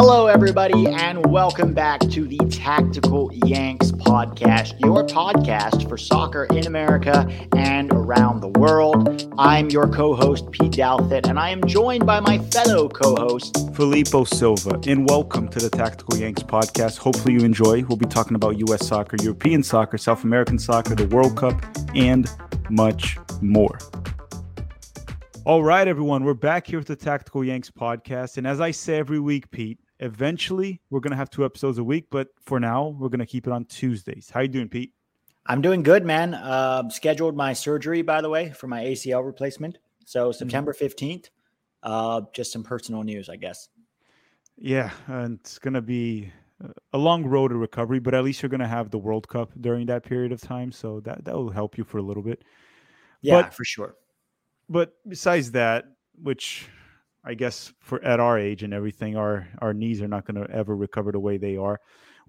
Hello, everybody, and welcome back to the Tactical Yanks podcast, your podcast for soccer in America and around the world. I'm your co host, Pete Douthit, and I am joined by my fellow co host, Filippo Silva. And welcome to the Tactical Yanks podcast. Hopefully, you enjoy. We'll be talking about U.S. soccer, European soccer, South American soccer, the World Cup, and much more. All right, everyone, we're back here with the Tactical Yanks podcast. And as I say every week, Pete, Eventually, we're gonna have two episodes a week, but for now, we're gonna keep it on Tuesdays. How you doing, Pete? I'm doing good, man. Uh, scheduled my surgery, by the way, for my ACL replacement. So mm-hmm. September 15th. Uh, just some personal news, I guess. Yeah, and it's gonna be a long road to recovery, but at least you're gonna have the World Cup during that period of time, so that that will help you for a little bit. Yeah, but, for sure. But besides that, which I guess for at our age and everything, our our knees are not going to ever recover the way they are.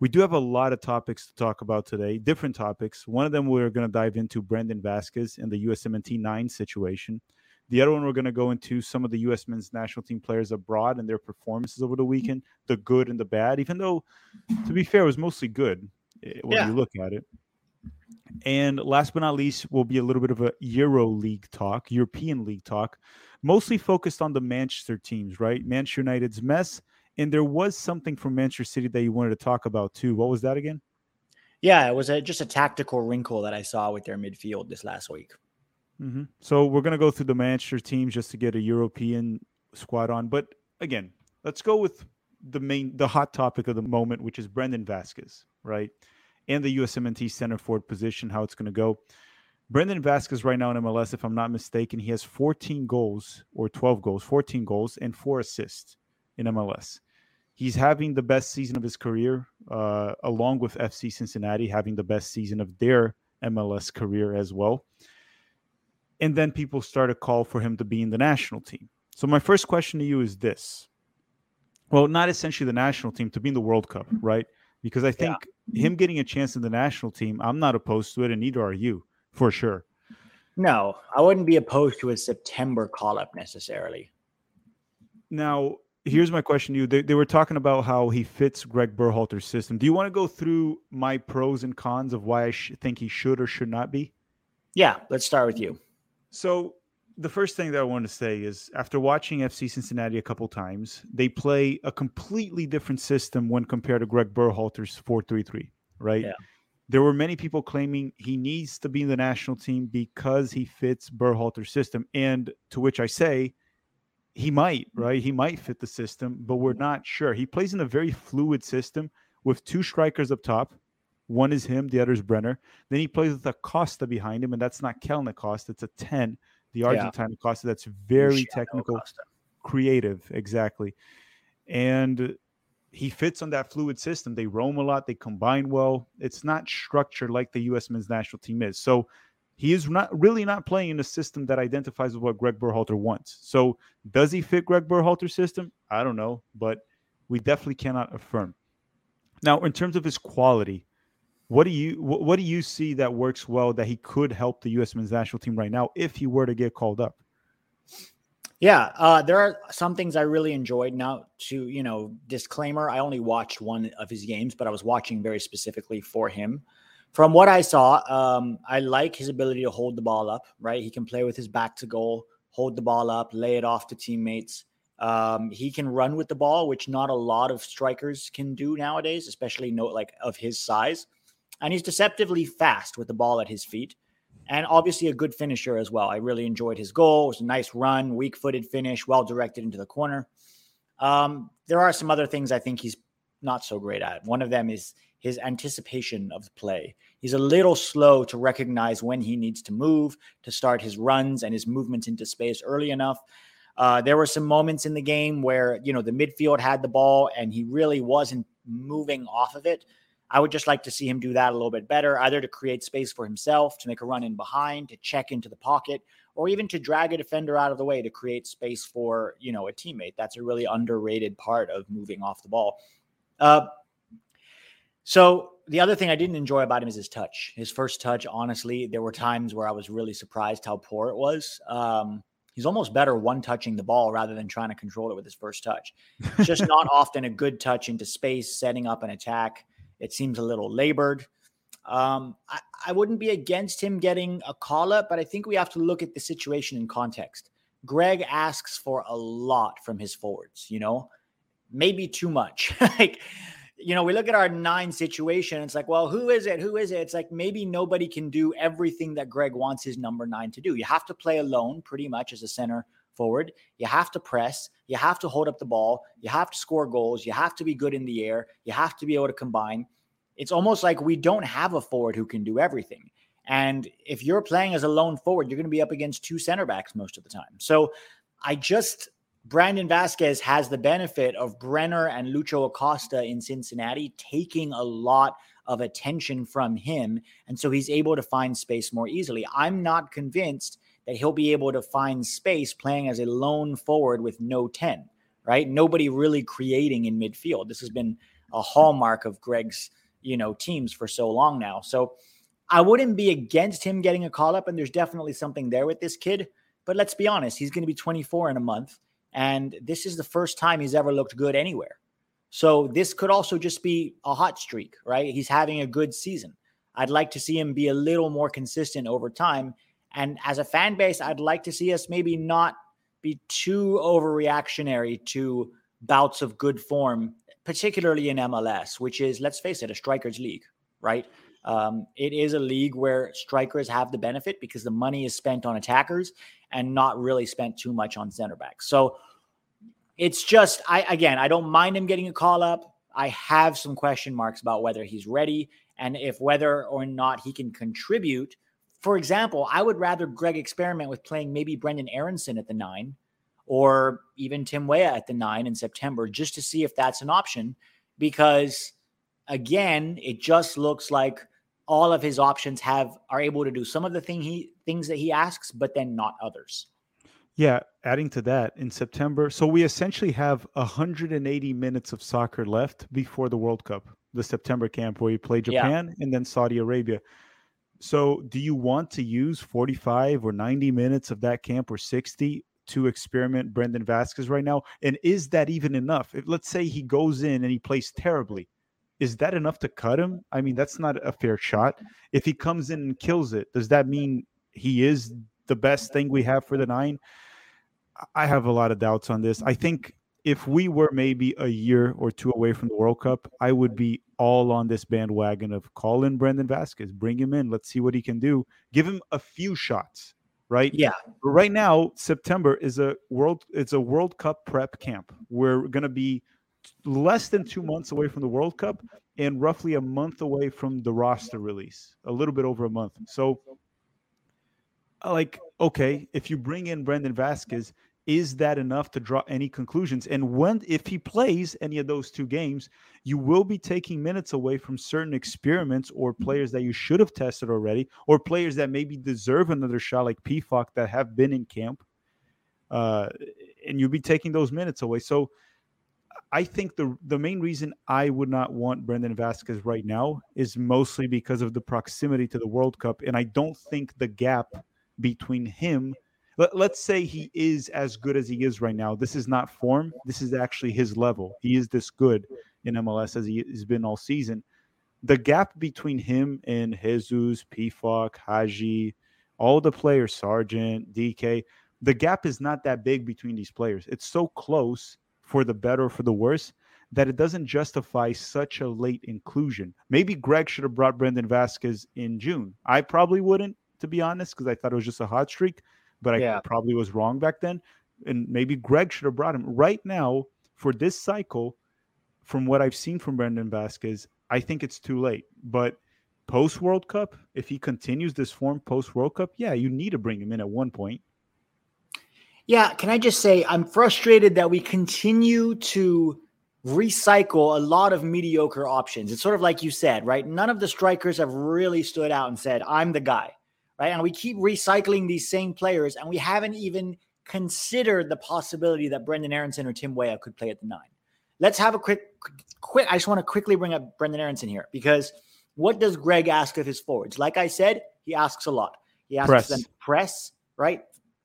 We do have a lot of topics to talk about today, different topics. One of them we're going to dive into Brandon Vasquez and the USMNT nine situation. The other one we're going to go into some of the U.S. men's national team players abroad and their performances over the weekend, the good and the bad. Even though, to be fair, it was mostly good eh, when yeah. you look at it. And last but not least, will be a little bit of a Euro League talk, European League talk mostly focused on the Manchester teams, right? Manchester United's mess. And there was something from Manchester City that you wanted to talk about too. What was that again? Yeah, it was a, just a tactical wrinkle that I saw with their midfield this last week. Mm-hmm. So we're going to go through the Manchester teams just to get a European squad on. But again, let's go with the main, the hot topic of the moment, which is Brandon Vazquez, right? And the USMNT center forward position, how it's going to go. Brandon Vasquez right now in MLS, if I'm not mistaken, he has 14 goals or 12 goals, 14 goals and four assists in MLS. He's having the best season of his career, uh, along with FC Cincinnati having the best season of their MLS career as well. And then people start a call for him to be in the national team. So my first question to you is this: Well, not essentially the national team to be in the World Cup, right? Because I think yeah. him getting a chance in the national team, I'm not opposed to it, and neither are you for sure. No, I wouldn't be opposed to a September call up necessarily. Now, here's my question to you. They, they were talking about how he fits Greg Berhalter's system. Do you want to go through my pros and cons of why I sh- think he should or should not be? Yeah, let's start with you. So, the first thing that I want to say is after watching FC Cincinnati a couple times, they play a completely different system when compared to Greg Berhalter's 4-3-3, right? Yeah there were many people claiming he needs to be in the national team because he fits Berhalter's system. And to which I say, he might, mm. right? He might fit the system, but we're not sure. He plays in a very fluid system with two strikers up top. One is him, the other is Brenner. Then he plays with Acosta behind him, and that's not Kellyn Acosta, it's a 10, the Argentine yeah. Acosta that's very technical, creative, exactly. And he fits on that fluid system. They roam a lot, they combine well. It's not structured like the U.S. men's national team is. So he is not really not playing in a system that identifies with what Greg Berhalter wants. So does he fit Greg Berhalter's system? I don't know, but we definitely cannot affirm. Now, in terms of his quality, what do you what do you see that works well that he could help the U.S. men's national team right now if he were to get called up? Yeah, uh, there are some things I really enjoyed. Now, to you know, disclaimer: I only watched one of his games, but I was watching very specifically for him. From what I saw, um, I like his ability to hold the ball up. Right, he can play with his back to goal, hold the ball up, lay it off to teammates. Um, he can run with the ball, which not a lot of strikers can do nowadays, especially no like of his size. And he's deceptively fast with the ball at his feet and obviously a good finisher as well. I really enjoyed his goal. It was a nice run, weak footed finish, well directed into the corner. Um, there are some other things I think he's not so great at. One of them is his anticipation of the play. He's a little slow to recognize when he needs to move, to start his runs and his movements into space early enough. Uh, there were some moments in the game where you know the midfield had the ball and he really wasn't moving off of it. I would just like to see him do that a little bit better, either to create space for himself, to make a run in behind, to check into the pocket, or even to drag a defender out of the way to create space for you know a teammate. That's a really underrated part of moving off the ball. Uh, so the other thing I didn't enjoy about him is his touch. His first touch, honestly, there were times where I was really surprised how poor it was. Um, he's almost better one touching the ball rather than trying to control it with his first touch. It's just not often a good touch into space, setting up an attack. It seems a little labored. Um, I, I wouldn't be against him getting a call up, but I think we have to look at the situation in context. Greg asks for a lot from his forwards, you know, maybe too much. like, you know, we look at our nine situation. It's like, well, who is it? Who is it? It's like maybe nobody can do everything that Greg wants his number nine to do. You have to play alone pretty much as a center forward. You have to press. You have to hold up the ball. You have to score goals. You have to be good in the air. You have to be able to combine. It's almost like we don't have a forward who can do everything. And if you're playing as a lone forward, you're going to be up against two center backs most of the time. So I just, Brandon Vasquez has the benefit of Brenner and Lucho Acosta in Cincinnati taking a lot of attention from him. And so he's able to find space more easily. I'm not convinced that he'll be able to find space playing as a lone forward with no 10, right? Nobody really creating in midfield. This has been a hallmark of Greg's you know, teams for so long now. So I wouldn't be against him getting a call up, and there's definitely something there with this kid. But let's be honest, he's going to be 24 in a month, and this is the first time he's ever looked good anywhere. So this could also just be a hot streak, right? He's having a good season. I'd like to see him be a little more consistent over time. And as a fan base, I'd like to see us maybe not be too overreactionary to bouts of good form particularly in MLS, which is, let's face it, a strikers league, right? Um, it is a league where strikers have the benefit because the money is spent on attackers and not really spent too much on center backs. So it's just, I again, I don't mind him getting a call up. I have some question marks about whether he's ready and if whether or not he can contribute. For example, I would rather Greg experiment with playing maybe Brendan Aaronson at the nine or even Tim Weah at the nine in September, just to see if that's an option. Because again, it just looks like all of his options have are able to do some of the thing he things that he asks, but then not others. Yeah, adding to that in September, so we essentially have 180 minutes of soccer left before the World Cup, the September camp where you play Japan yeah. and then Saudi Arabia. So, do you want to use 45 or 90 minutes of that camp or 60 to experiment Brandon Vasquez right now? And is that even enough? If let's say he goes in and he plays terribly, is that enough to cut him? I mean, that's not a fair shot. If he comes in and kills it, does that mean he is the best thing we have for the nine? I have a lot of doubts on this. I think if we were maybe a year or two away from the World Cup, I would be all on this bandwagon of call in Brandon Vasquez, bring him in, let's see what he can do, give him a few shots right? Yeah. Right now, September is a world. It's a World Cup prep camp. We're going to be less than two months away from the World Cup and roughly a month away from the roster release. A little bit over a month. So, like, okay, if you bring in Brandon Vazquez, is that enough to draw any conclusions? And when, if he plays any of those two games, you will be taking minutes away from certain experiments or players that you should have tested already, or players that maybe deserve another shot, like Pefok, that have been in camp. Uh, and you'll be taking those minutes away. So I think the the main reason I would not want Brandon Vasquez right now is mostly because of the proximity to the World Cup, and I don't think the gap between him let, let's say he is as good as he is right now. This is not form. This is actually his level. He is this good in MLS as he has been all season. The gap between him and Jesus, Pefok, Haji, all the players, Sargent, Dike, the gap is not that big between these players. It's so close for the better or for the worse that it doesn't justify such a late inclusion. Maybe Greg should have brought Brandon Vasquez in June. I probably wouldn't, to be honest, because I thought it was just a hot streak but I yeah. probably was wrong back then. And maybe Greg should have brought him. Right now, for this cycle, from what I've seen from Brandon Vasquez, I think it's too late. But post World Cup, if he continues this form post World Cup, yeah, you need to bring him in at one point. Yeah, can I just say I'm frustrated that we continue to recycle a lot of mediocre options. It's sort of like you said, right? None of the strikers have really stood out and said, I'm the guy, right? And we keep recycling these same players, and we haven't even considered the possibility that Brendan Aaronson or Tim Weah could play at the nine. Let's have a quick, quick. I just want to quickly bring up Brendan Aaronson here because what does Greg ask of his forwards? Like I said, he asks a lot. He asks press. them to press, right?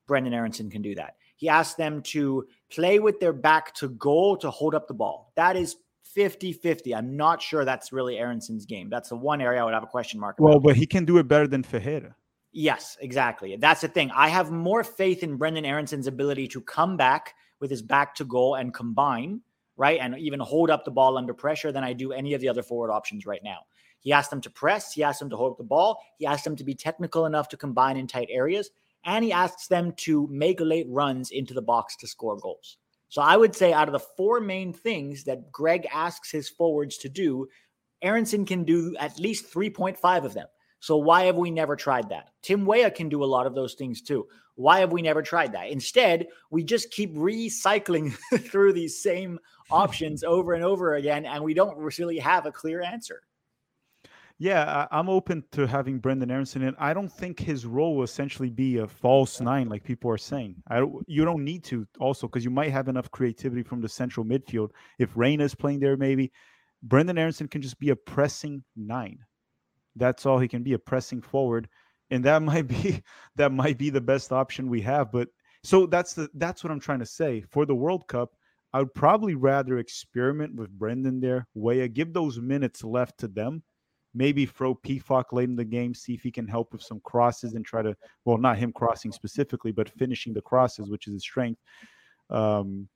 Brendan Aaronson can do that. He asks them to play with their back to goal to hold up the ball. That is 50 50. I'm not sure that's really Aaronson's game. That's the one area I would have a question mark. About. Well, but he can do it better than Ferreira. Yes, exactly. That's the thing. I have more faith in Brendan Aaronson's ability to come back with his back to goal and combine, right? And even hold up the ball under pressure than I do any of the other forward options right now. He asked them to press, he asked them to hold up the ball, he asked them to be technical enough to combine in tight areas, and he asks them to make late runs into the box to score goals. So I would say out of the four main things that Greg asks his forwards to do, Aaronson can do at least 3.5 of them. So why have we never tried that? Tim Weah can do a lot of those things too. Why have we never tried that? Instead, we just keep recycling through these same options over and over again, and we don't really have a clear answer. Yeah, I'm open to having Brendan Aaronson, and I don't think his role will essentially be a false nine, like people are saying. I don't, you don't need to also because you might have enough creativity from the central midfield. If Reyna is playing there, maybe Brendan Aaronson can just be a pressing nine. That's all he can be, a pressing forward, and that might be that might be the best option we have. But so that's the that's what I'm trying to say for the World Cup. I would probably rather experiment with Brendan there, Weah, give those minutes left to them. Maybe throw Pefok late in the game, see if he can help with some crosses and try to, well, not him crossing specifically, but finishing the crosses, which is his strength. Um,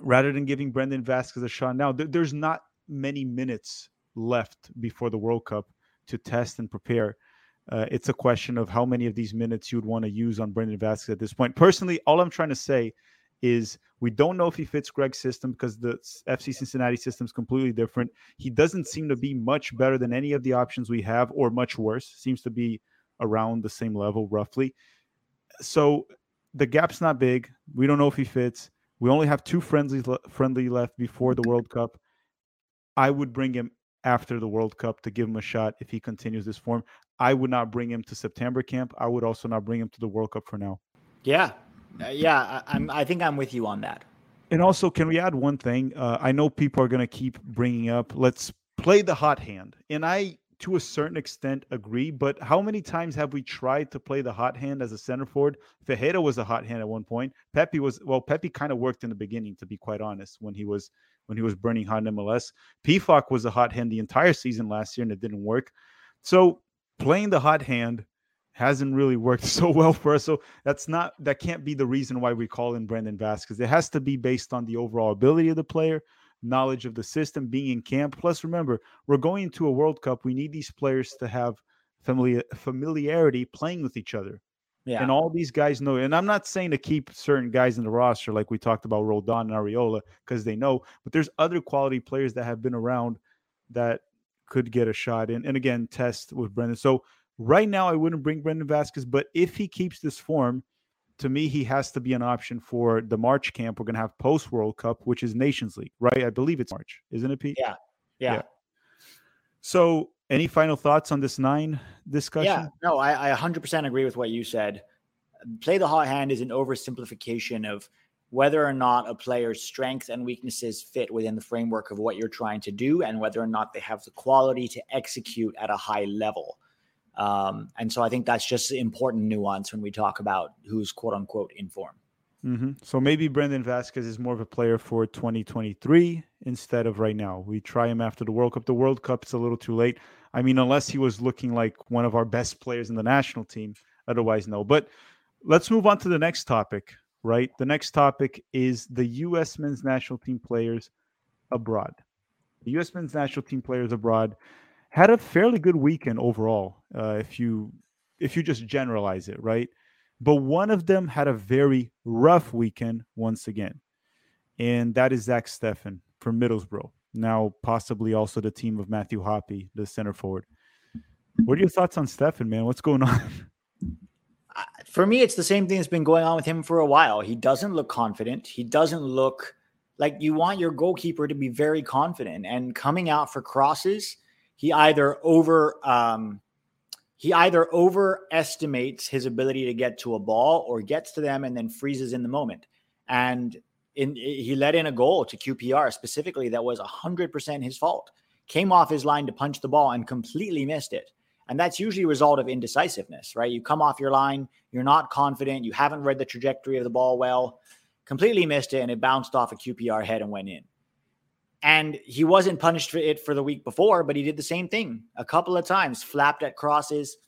rather than giving Brandon Vasquez a shot. Now, th- there's not many minutes left before the World Cup to test and prepare. Uh, it's a question of how many of these minutes you would want to use on Brandon Vazquez at this point. Personally, all I'm trying to say is we don't know if he fits Greg's system because the FC Cincinnati system is completely different. He doesn't seem to be much better than any of the options we have, or much worse. Seems to be around the same level roughly. So the gap's not big. We don't know if he fits. We only have two friendly friendly left before the World Cup. I would bring him after the World Cup to give him a shot if he continues this form. I would not bring him to September camp. I would also not bring him to the World Cup for now. Yeah, uh, yeah, I, am I think I'm with you on that. And also, can we add one thing? Uh, I know people are going to keep bringing up. Let's play the hot hand, and I, to a certain extent, agree. But how many times have we tried to play the hot hand as a center forward? Ferreira was a hot hand at one point. Pepi was well. Pepi kind of worked in the beginning, to be quite honest, when he was when he was burning hot in MLS. Pefok was a hot hand the entire season last year and it didn't work. So playing the hot hand hasn't really worked so well for us. So that's not that can't be the reason why we call in Brandon Vazquez. It has to be based on the overall ability of the player, knowledge of the system, being in camp. Plus, remember, we're going into a World Cup. We need these players to have familiar familiarity playing with each other. Yeah. And all these guys know. And I'm not saying to keep certain guys in the roster, like we talked about Roldan and Arriola, because they know, but there's other quality players that have been around that could get a shot in. And again, test with Brendan. So right now, I wouldn't bring Brendan Vasquez, but if he keeps this form, to me, he has to be an option for the March camp. We're going to have post World Cup, which is Nations League, right? I believe it's March, isn't it, Pete? Yeah. Yeah. yeah. So any final thoughts on this nine discussion? Yeah, no, I, I 100% agree with what you said. Play the hot hand is an oversimplification of whether or not a player's strengths and weaknesses fit within the framework of what you're trying to do and whether or not they have the quality to execute at a high level. Um, and so I think that's just an important nuance when we talk about who's quote unquote in form. Mm-hmm. So maybe Brandon Vasquez is more of a player for 2023 instead of right now. We try him after the World Cup. The World Cup is a little too late. I mean, unless he was looking like one of our best players in the national team, otherwise, no. But let's move on to the next topic, right? The next topic is the U.S. men's national team players abroad. The U.S. men's national team players abroad had a fairly good weekend overall, uh, if you if you just generalize it, right? But one of them had a very rough weekend once again, and that is Zach Steffen from Middlesbrough. Now, possibly also the team of Matthew Hoppe, the center forward. What are your thoughts on Steffen, man? What's going on? For me, it's the same thing that's been going on with him for a while. He doesn't look confident. He doesn't look like you want your goalkeeper to be very confident and coming out for crosses. He either over um, he either overestimates his ability to get to a ball or gets to them and then freezes in the moment. And in, he let in a goal to QPR specifically that was 100% his fault. Came off his line to punch the ball and completely missed it. And that's usually a result of indecisiveness, right? You come off your line, you're not confident, you haven't read the trajectory of the ball well, completely missed it, and it bounced off a QPR head and went in. And he wasn't punished for it for the week before, but he did the same thing a couple of times, flapped at crosses.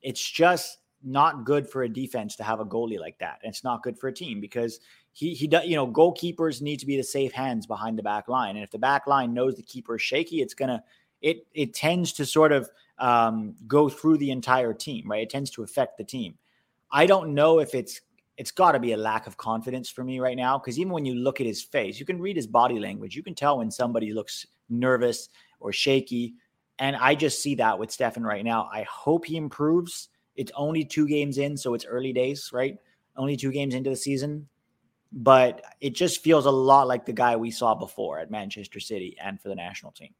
It's just not good for a defense to have a goalie like that. And it's not good for a team because he he does you know goalkeepers need to be the safe hands behind the back line. And if the back line knows the keeper is shaky it's gonna it it tends to sort of um, go through the entire team right? It tends to affect the team. I don't know if it's it's got to be a lack of confidence for me right now because even when you look at his face you can read his body language. You can tell when somebody looks nervous or shaky. And i just see that with Steffen right now. I hope he improves. It's only two games in so it's early days right? Only two games into the season but it just feels a lot like the guy we saw before at Manchester City and for the national team.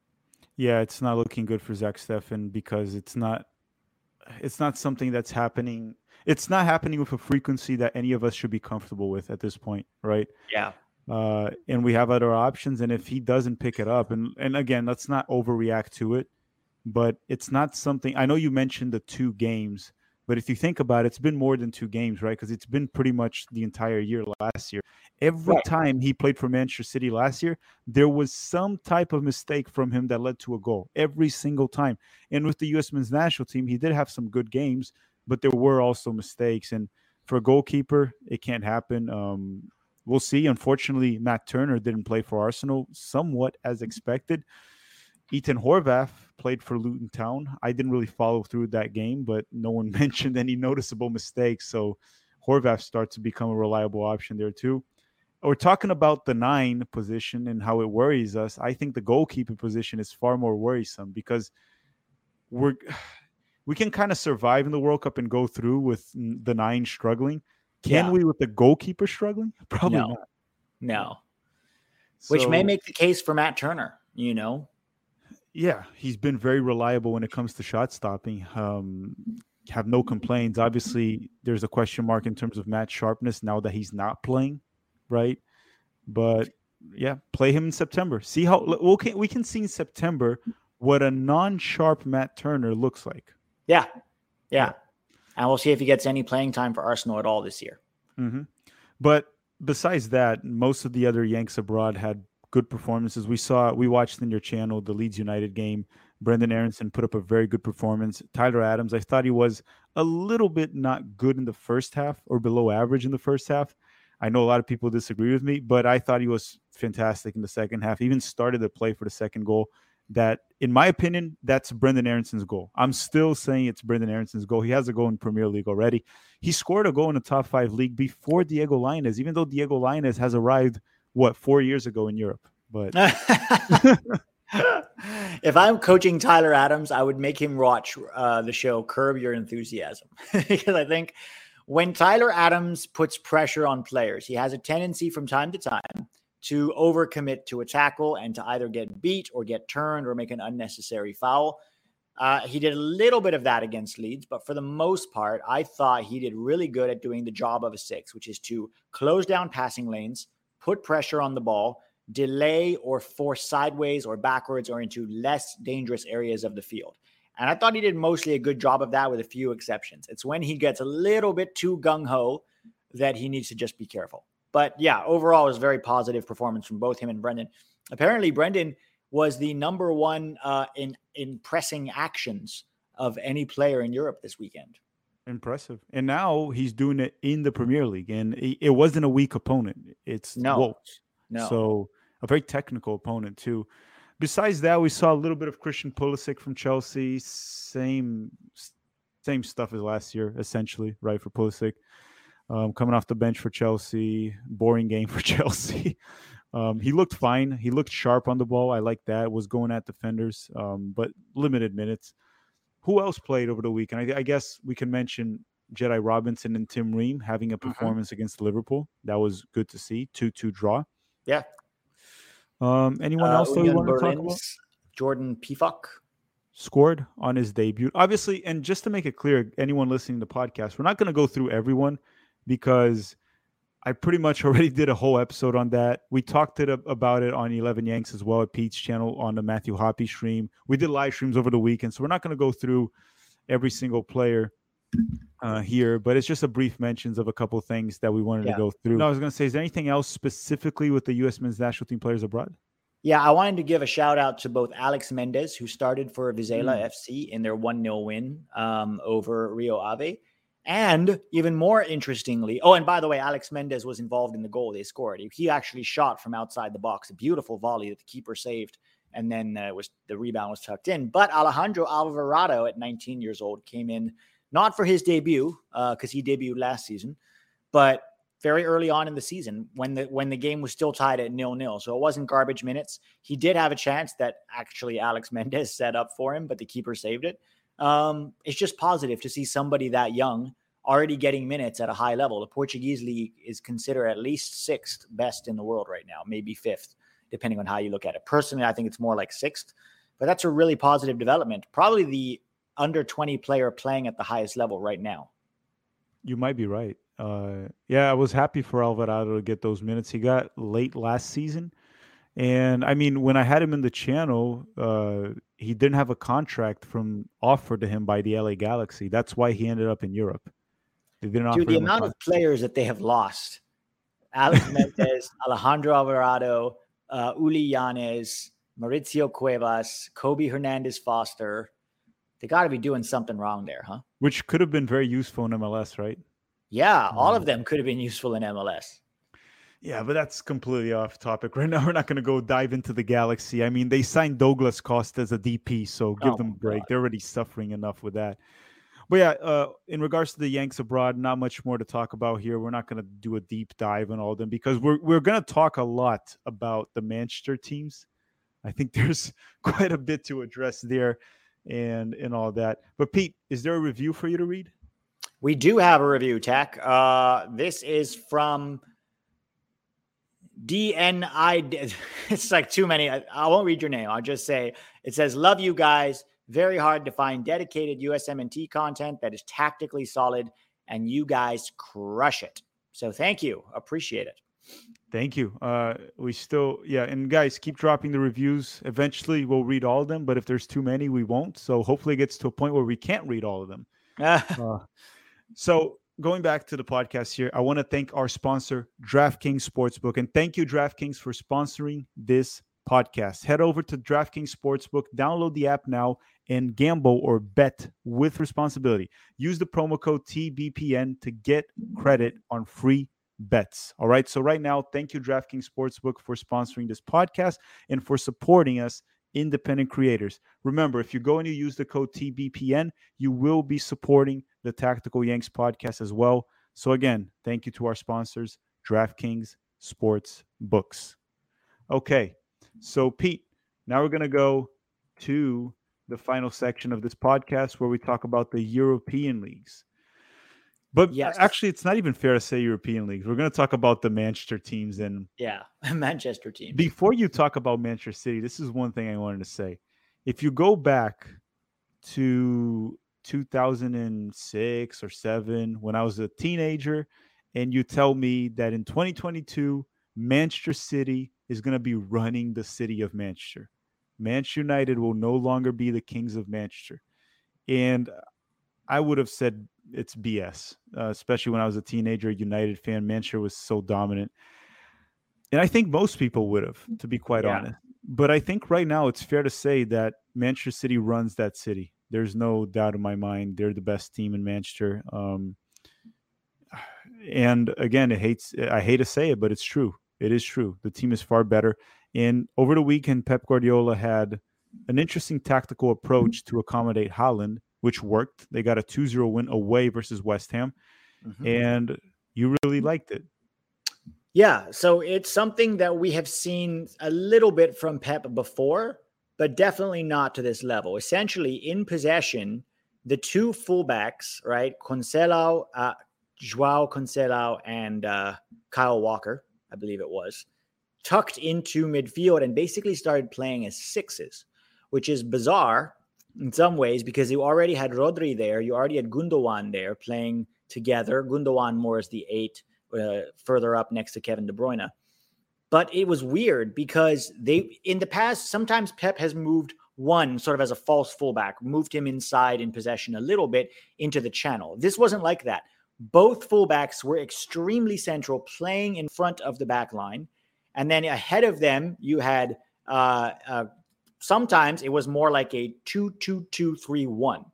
Yeah, it's not looking good for Zach Steffen because it's not it's not something that's happening. It's not happening with a frequency that any of us should be comfortable with at this point, right? Yeah. Uh, and we have other options, and if he doesn't pick it up, and and again, let's not overreact to it, but it's not something. I know you mentioned the two games but if you think about it, it's been more than two games, right? Because it's been pretty much the entire year last year. Every right. time he played for Manchester City last year, there was some type of mistake from him that led to a goal every single time. And with the U.S. men's national team, he did have some good games, but there were also mistakes. And for a goalkeeper, it can't happen. Um, we'll see. Unfortunately, Matt Turner didn't play for Arsenal, somewhat as expected. Ethan Horvath played for Luton Town. I didn't really follow through that game, but no one mentioned any noticeable mistakes. So Horvath starts to become a reliable option there too. We're talking about the nine position and how it worries us. I think the goalkeeper position is far more worrisome because we're we can kind of survive in the World Cup and go through with the nine struggling. Can yeah. we with the goalkeeper struggling? Probably no. not. No. So, Which may make the case for Matt Turner, you know. Yeah, he's been very reliable when it comes to shot stopping. Um, have no complaints. Obviously, there's a question mark in terms of match sharpness now that he's not playing, right? But yeah, play him in September. See how we can we can see in September what a non-sharp Matt Turner looks like. Yeah, yeah, and we'll see if he gets any playing time for Arsenal at all this year. Mm-hmm. But besides that, most of the other Yanks abroad had good performances. We saw, we watched in your channel the Leeds United game. Brendan Aaronson put up a very good performance. Tyler Adams, I thought he was a little bit not good in the first half or below average in the first half. I know a lot of people disagree with me, but I thought he was fantastic in the second half. He even started the play for the second goal. That, in my opinion, that's Brendan Aaronson's goal. I'm still saying it's Brendan Aaronson's goal. He has a goal in Premier League already. He scored a goal in the top five league before Diego Lainez, even though Diego Lainez has arrived what four years ago in Europe. But if I'm coaching Tyler Adams, I would make him watch uh, the show Curb Your Enthusiasm because I think when Tyler Adams puts pressure on players, he has a tendency from time to time to overcommit to a tackle and to either get beat or get turned or make an unnecessary foul. Uh, he did a little bit of that against Leeds, but for the most part, I thought he did really good at doing the job of a six, which is to close down passing lanes, put pressure on the ball, delay or force sideways or backwards or into less dangerous areas of the field. And I thought he did mostly a good job of that with a few exceptions. It's when he gets a little bit too gung ho that he needs to just be careful. But yeah, overall, it was very positive performance from both him and Brendan. Apparently, Brendan was the number one uh, in in pressing actions of any player in Europe this weekend. Impressive. And now he's doing it in the Premier League, and it wasn't a weak opponent. It's no, Wolves. no. So a very technical opponent too. Besides that, we saw a little bit of Christian Pulisic from Chelsea. Same, same stuff as last year, essentially, right for Pulisic. Um, coming off the bench for Chelsea, boring game for Chelsea. Um, he looked fine. He looked sharp on the ball. I like that. Was going at defenders, um, but limited minutes who else played over the weekend? I, I guess we can mention Jedi Robinson and Tim Ream having a mm-hmm. performance mm-hmm. against Liverpool. That was good to see. 2 2 draw. Yeah. Um, anyone uh, else that you want to talk about? Jordan Pefok scored on his debut. Obviously, and just to make it clear, anyone listening to the podcast, we're not going to go through everyone because I pretty much already did a whole episode on that. We talked it about it on Eleven Yanks as well at Pete's channel on the Matthew Hoppe stream. We did live streams over the weekend, so we're not going to go through every single player uh, here, but it's just a brief mentions of a couple of things that we wanted yeah. to go through. No, I was going to say, is there anything else specifically with the U.S. men's national team players abroad? Yeah, I wanted to give a shout out to both Alex Mendez, who started for Vizela mm. FC in their 1 0 win um, over Rio Ave. And even more interestingly, oh, and by the way, Alex Mendez was involved in the goal they scored. He actually shot from outside the box, a beautiful volley that the keeper saved, and then uh, was the rebound was tucked in. But Alejandro Alvarado, at 19 years old, came in not for his debut because uh, he debuted last season, but very early on in the season when the when the game was still tied at nil nil. So it wasn't garbage minutes. He did have a chance that actually Alex Mendez set up for him, but the keeper saved it. Um, it's just positive to see somebody that young already getting minutes at a high level. The Portuguese league is considered at least sixth best in the world right now, maybe fifth, depending on how you look at it. Personally, I think it's more like sixth, but that's a really positive development. Probably the under 20 player playing at the highest level right now. You might be right. Uh, yeah, I was happy for Alvarado to get those minutes. He got late last season. And I mean, when I had him in the channel, uh, he didn't have a contract from offered to him by the LA Galaxy. That's why he ended up in Europe. They didn't Dude, the amount of players that they have lost Alex Mendez, Alejandro Alvarado, uh, Uly Llanez, Mauricio Cuevas, Kobi Hernandez Foster. They got to be doing something wrong there, huh? Which could have been very useful in MLS, right? Yeah, all of mm. them could have been useful in MLS. Yeah, but that's completely off topic. Right now, we're not going to go dive into the Galaxy. I mean, they signed Douglas Costa as a DP, so give oh them a break. God. They're already suffering enough with that. But yeah, uh, in regards to the Yanks abroad, not much more to talk about here. We're not going to do a deep dive on all of them because we're we're going to talk a lot about the Manchester teams. I think there's quite a bit to address there, and and all that. But Pete, is there a review for you to read? We do have a review, Tech. Uh, this is from DNI. It's like too many. I, I won't read your name. I'll just say it says, Love you guys. Very hard to find dedicated USMNT content that is tactically solid, and you guys crush it. So thank you. Appreciate it. Thank you. Uh, we still, yeah, and guys, keep dropping the reviews. Eventually, we'll read all of them, but if there's too many, we won't. So hopefully, it gets to a point where we can't read all of them. uh, so going back to the podcast here, I want to thank our sponsor, DraftKings Sportsbook. And thank you, DraftKings, for sponsoring this podcast. Head over to DraftKings Sportsbook, download the app now, and gamble or bet with responsibility. Use the promo code TBPN to get credit on free bets. All right. So, right now, thank you, DraftKings Sportsbook, for sponsoring this podcast and for supporting us independent creators. Remember, if you're going to use the code TBPN, you will be supporting the Tactical Yanks podcast as well. So, again, thank you to our sponsors, DraftKings Sports Books. Okay, so Pete, now we're going to go to the final section of this podcast where we talk about the European leagues. But yes. actually, it's not even fair to say European leagues. We're going to talk about the Manchester teams and yeah, Manchester team. Before you talk about Manchester City, this is one thing I wanted to say. If you go back to 2006 or 7 when I was a teenager and you tell me that in 2022 Manchester City is going to be running the city of Manchester. Manchester United will no longer be the kings of Manchester. And I would have said it's BS, uh, especially when I was a teenager, United fan. Manchester was so dominant. And I think most people would have, to be quite yeah. honest. But I think right now it's fair to say that Manchester City runs that city. There's no doubt in my mind they're the best team in Manchester. Um, and again, it hates I hate to say it, but it's true. It is true. The team is far better. And over the weekend, Pep Guardiola had an interesting tactical approach to accommodate Haaland, which worked. They got a 2-0 win away versus West Ham. Mm-hmm. And you really liked it. Yeah, so it's something that we have seen a little bit from Pep before, but definitely not to this level. Essentially, in possession, the two fullbacks, right? Cancelo, uh, Joao Cancelo, and uh, Kyle Walker, I believe it was, tucked into midfield and basically started playing as sixes, which is bizarre in some ways because you already had Rodri there, you already had Gundogan there playing together. Gundogan more as the eight, uh, further up next to Kevin De Bruyne. But it was weird because they, in the past, sometimes Pep has moved one sort of as a false fullback, moved him inside in possession a little bit into the channel. This wasn't like that. Both fullbacks were extremely central, playing in front of the back line. And then ahead of them, you had uh, uh, sometimes it was more like a 2 2 2 3 1,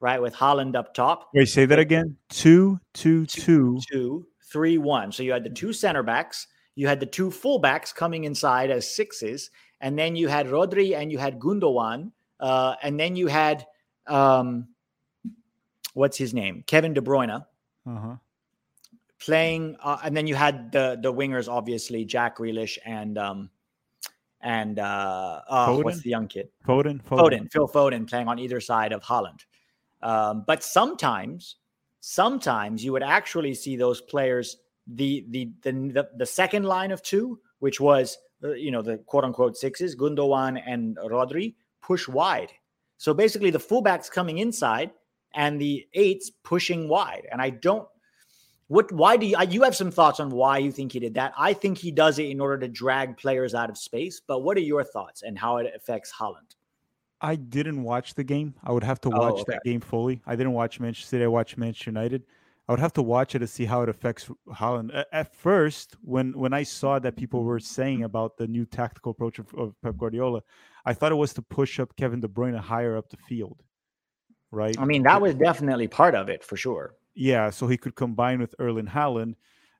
right? With Haaland up top. Wait, say that again. 2 2 2 2 3 1. So you had the two center backs, you had the two fullbacks coming inside as sixes, and then you had Rodri and you had Gundogan, uh, and then you had um, what's his name? Kevin De Bruyne. Uh-huh. Playing, uh, and then you had the the wingers, obviously Jack Grealish and um, and uh, oh, what's the young kid? Foden, Foden, Foden, Phil Foden, playing on either side of Haaland. Um, but sometimes, sometimes you would actually see those players, the the the the, second line of two, which was uh, you know the quote unquote sixes, Gundogan and Rodri, push wide. So basically, the fullbacks coming inside and the eights pushing wide. And I don't what? Why do you? You have some thoughts on why you think he did that? I think he does it in order to drag players out of space. But what are your thoughts and how it affects Haaland? I didn't watch the game. I would have to oh, watch oh, okay. that game fully. I didn't watch Manchester City. I watched Manchester United. I would have to watch it to see how it affects Haaland. At first, when when I saw that people were saying about the new tactical approach of, of Pep Guardiola, I thought it was to push up Kevin De Bruyne higher up the field. Right. I mean, that was definitely part of it for sure. Yeah, so he could combine with Erling Haaland.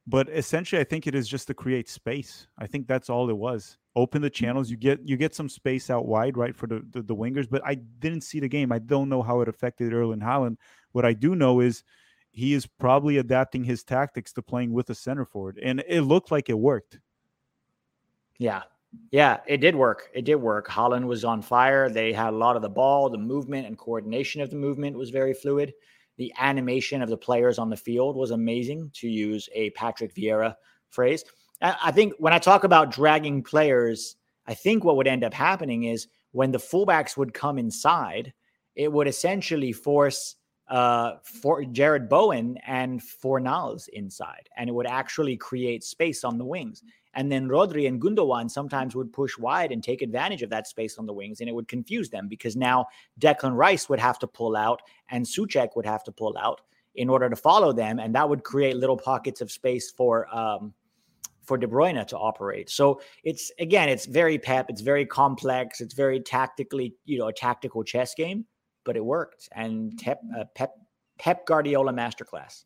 But essentially, I think it is just to create space. I think that's all it was. Open the mm-hmm. channels. You get you get some space out wide, right, for the, the, the wingers. But I didn't see the game. I don't know how it affected Erling Haaland. What I do know is he is probably adapting his tactics to playing with a center forward, and it looked like it worked. Yeah, yeah, it did work. It did work. Haaland was on fire. They had a lot of the ball, the movement and coordination of the movement was very fluid the animation of the players on the field was amazing, to use a Patrick Vieira phrase. I think when I talk about dragging players, I think what would end up happening is when the fullbacks would come inside, it would essentially force uh, for Jarrod Bowen and Fornals inside, and it would actually create space on the wings. And then Rodri and Gundogan sometimes would push wide and take advantage of that space on the wings, and it would confuse them because now Declan Rice would have to pull out and Soucek would have to pull out in order to follow them, and that would create little pockets of space for um, for De Bruyne to operate. So it's again, it's very pep, it's very complex, it's very tactically, you know, a tactical chess game, but it worked. And Pep uh, Pep Pep Guardiola masterclass.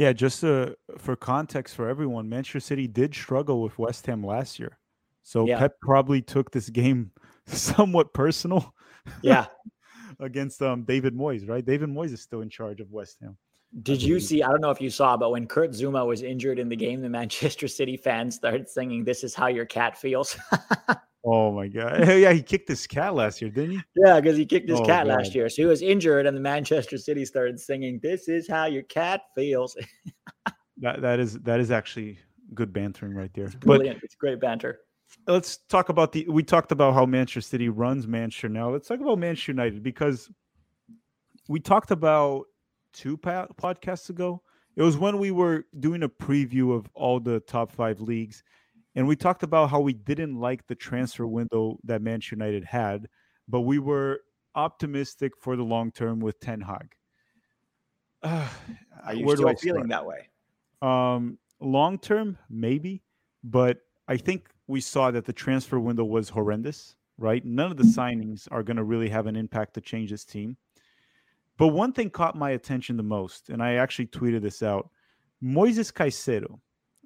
Yeah, just uh, for context for everyone, Manchester City did struggle with West Ham last year. So yeah. Pep probably took this game somewhat personal. Yeah. against um, David Moyes, right? David Moyes is still in charge of West Ham. Did you see? I don't know if you saw, but when Kurt Zouma was injured in the game, the Manchester City fans started singing, This is how your cat feels. Oh my god! Yeah, he kicked his cat last year, didn't he? Yeah, because he kicked his oh, cat god. last year. So he was injured, and the Manchester City started singing, "This is how your cat feels." that that is that is actually good bantering right there. It's brilliant. But it's great banter. Let's talk about the. We talked about how Manchester City runs Manchester. Now let's talk about Manchester United because we talked about two podcasts ago. It was when we were doing a preview of all the top five leagues and we talked about how we didn't like the transfer window that Manchester United had, but we were optimistic for the long term with Ten Hag. Uh, Are you still feeling that way? Um, long term, maybe, but I think we saw that the transfer window was horrendous. Right, none of the signings are going to really have an impact to change this team. But one thing caught my attention the most, and I actually tweeted this out: Moises Caicedo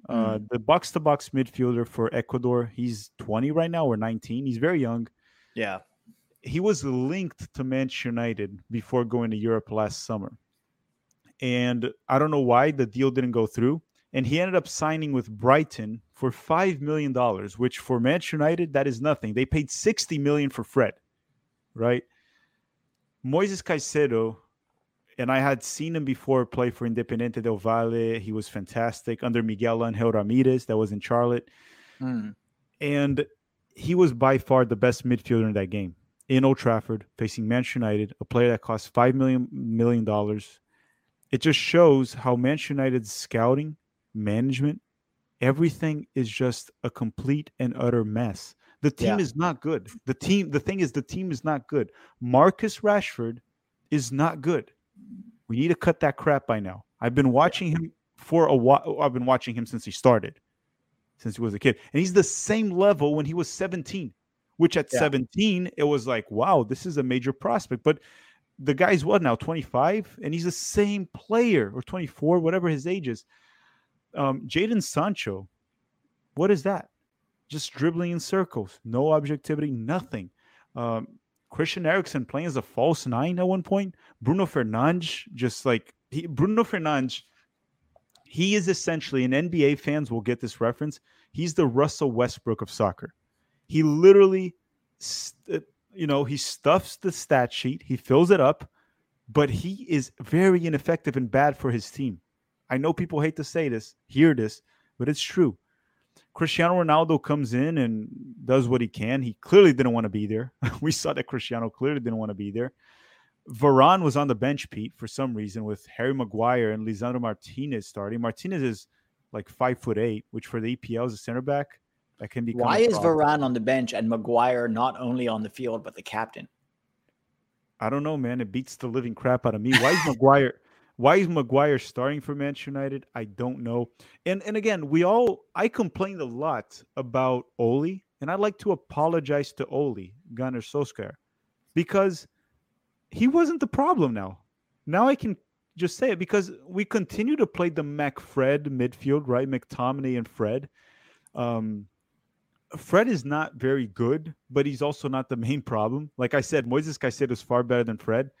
uh, mm. the box to box midfielder for Ecuador, he's 20 right now or 19. He's very young. Yeah. He was linked to Manchester United before going to Europe last summer. And I don't know why the deal didn't go through. And he ended up signing with Brighton for $5 million, which for Manchester United, that is nothing. They paid 60 million for Fred, right? Moises Caicedo and I had seen him before play for Independiente del Valle. He was fantastic under Miguel Angel Ramirez, that was in Charlotte. Mm. And he was by far the best midfielder in that game in Old Trafford, facing Manchester United, a player that cost five million million dollars. It just shows how Manchester United's scouting, management, everything is just a complete and utter mess. The team yeah. is not good. The team, the thing is, the team is not good. Marcus Rashford is not good. We need to cut that crap by now. I've been watching him for a while. I've been watching him since he started, since he was a kid, and he's the same level when he was 17. Which at yeah. 17, it was like, wow, this is a major prospect. But the guy's what now, 25, and he's the same player or 24, whatever his age is. Um, Jadon Sancho, what is that? Just dribbling in circles, no objectivity, nothing. Um, Christian Eriksen playing as a false nine at one point. Bruno Fernandes, just like he, Bruno Fernandes, he is essentially, and NBA fans will get this reference. He's the Russell Westbrook of soccer. He literally, uh, you know, he stuffs the stat sheet, he fills it up, but he is very ineffective and bad for his team. I know people hate to say this, hear this, but it's true. Cristiano Ronaldo comes in and does what he can. He clearly didn't want to be there. we saw that Cristiano clearly didn't want to be there. Varane was on the bench, Pete, for some reason, with Harry Maguire and Lisandro Martinez starting. Martinez is like five foot eight, which for the EPL is a center back. That can be. Why is Varane on the bench and Maguire not only on the field but the captain? I don't know, man. It beats the living crap out of me. Why is Maguire? Why is Maguire starting for Manchester United? I don't know. And and again, we all I complained a lot about Ole, and I'd like to apologize to Ole Gunnar Solskjaer because he wasn't the problem now. Now I can just say it because we continue to play the McFred midfield, right? McTominay and Fred. Um, Fred is not very good, but he's also not the main problem. Like I said, Moises Caicedo is far better than Fred.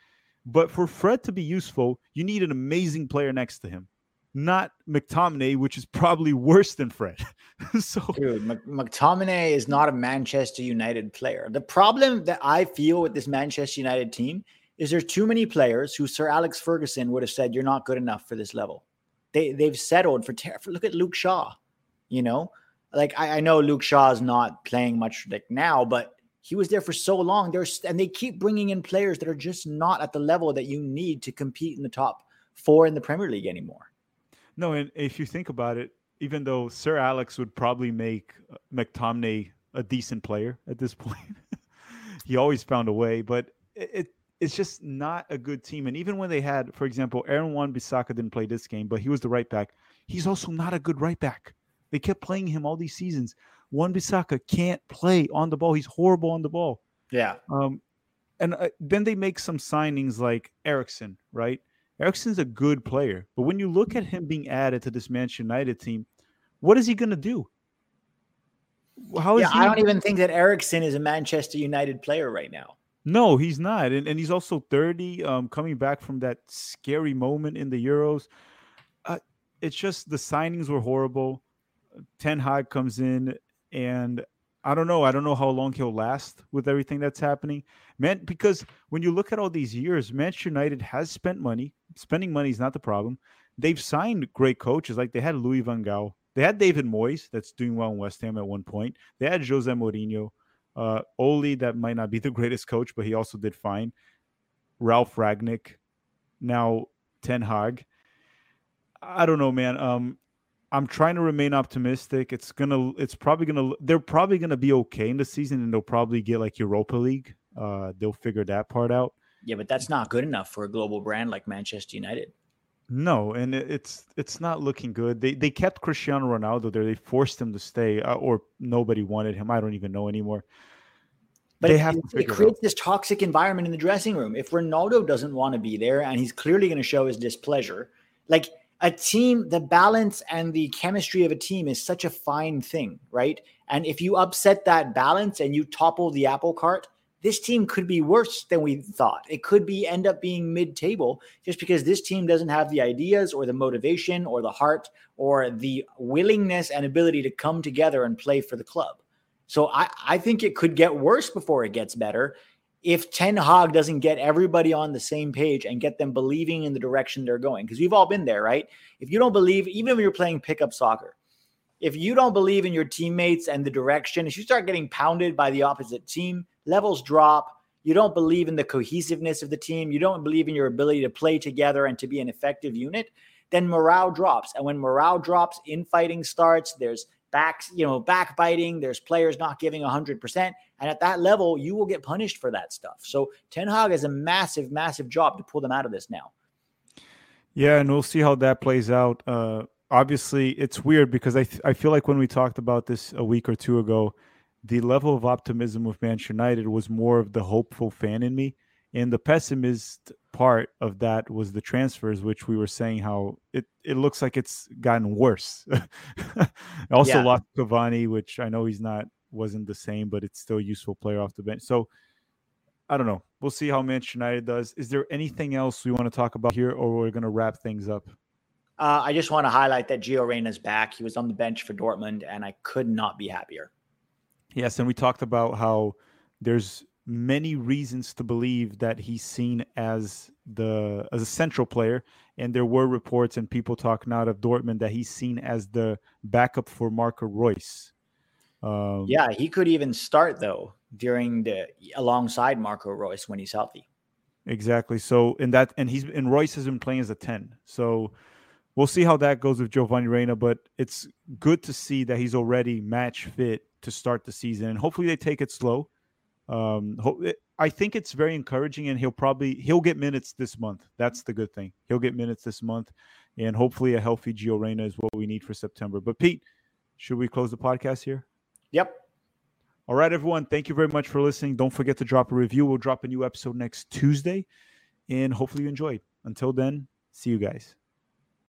But for Fred to be useful, you need an amazing player next to him, not McTominay, which is probably worse than Fred. so, dude, McTominay is not a Manchester United player. The problem that I feel with this Manchester United team is there's too many players who Sir Alex Ferguson would have said you're not good enough for this level. They they've settled for, ter- for look at Luke Shaw, you know, like I, I know Luke Shaw is not playing much like now, but he was there for so long. There's and they keep bringing in players that are just not at the level that you need to compete in the top four in the Premier League anymore. No, and if you think about it, even though Sir Alex would probably make uh, McTominay a decent player at this point, he always found a way. But it, it's just not a good team. And even when they had, for example, Aaron Wan-Bissaka didn't play this game, but he was the right back. He's also not a good right back. They kept playing him all these seasons. Wan-Bissaka can't play on the ball. He's horrible on the ball. Yeah. Um, and uh, then they make some signings like Eriksen, right? Eriksen's a good player, but when you look at him being added to this Manchester United team, what is he going to do? How is yeah, he? I don't even think that Eriksen is a Manchester United player right now. No, he's not, and, and he's also thirty, um, coming back from that scary moment in the Euros. Uh, it's just the signings were horrible. Ten Hag comes in and I don't know. I don't know how long he'll last with everything that's happening. Man, because when you look at all these years, Manchester United has spent money. Spending money is not the problem. They've signed great coaches. Like they had Louis van Gaal. They had David Moyes, that's doing well in West Ham at one point. They had Jose Mourinho. Uh, Ole, that might not be the greatest coach, but he also did fine. Ralf Rangnick, Now Ten Hag. I don't know, man. Um, I'm trying to remain optimistic. It's gonna, it's probably gonna, they're probably gonna be okay in the season, and they'll probably get like Europa League. Uh, they'll figure that part out. Yeah, but that's not good enough for a global brand like Manchester United. No, and it's it's not looking good. They they kept Cristiano Ronaldo there. They forced him to stay, uh, or nobody wanted him. I don't even know anymore. But they it, have it, it creates this toxic environment in the dressing room. If Ronaldo doesn't want to be there, and he's clearly going to show his displeasure, like a team, the balance and the chemistry of a team is such a fine thing, right? And if you upset that balance and you topple the apple cart, this team could be worse than we thought. It could be end up being mid-table just because this team doesn't have the ideas or the motivation or the heart or the willingness and ability to come together and play for the club. So I, I think it could get worse before it gets better if Ten Hag doesn't get everybody on the same page and get them believing in the direction they're going, because we've all been there, right? If you don't believe, even if you're playing pickup soccer, if you don't believe in your teammates and the direction, if you start getting pounded by the opposite team, levels drop. You don't believe in the cohesiveness of the team. You don't believe in your ability to play together and to be an effective unit. Then morale drops. And when morale drops, infighting starts. There's backs, you know, backbiting. There's players not giving 100%. And at that level, you will get punished for that stuff. So Ten Hag has a massive, massive job to pull them out of this now. Yeah, and we'll see how that plays out. Uh, obviously, it's weird because I th- I feel like when we talked about this a week or two ago, the level of optimism with Manchester United was more of the hopeful fan in me, and the pessimist part of that was the transfers, which we were saying how it it looks like it's gotten worse. also yeah. lost Cavani, which I know he's not wasn't the same, but it's still a useful player off the bench. So I don't know. We'll see how Manchester United does. Is there anything else we want to talk about here, or we're going to wrap things up? Uh, I just want to highlight that Gio Reyna's back. He was on the bench for Dortmund, and I could not be happier. Yes, and we talked about how there's many reasons to believe that he's seen as the as a central player, and there were reports and people talking out of Dortmund that he's seen as the backup for Marco Reus. Um, yeah, he could even start though during the alongside Marco Reus when he's healthy. Exactly. So in that, and he's and Reus has been playing as a ten. So we'll see how that goes with Giovanni Reyna. But it's good to see that he's already match fit to start the season, and hopefully they take it slow. Um, I think it's very encouraging, and he'll probably he'll get minutes this month. That's the good thing. He'll get minutes this month, and hopefully a healthy Gio Reyna is what we need for September. But Pete, should we close the podcast here? Yep. All right, everyone. Thank you very much for listening. Don't forget to drop a review. We'll drop a new episode next Tuesday, and hopefully you enjoyed. Until then, see you guys.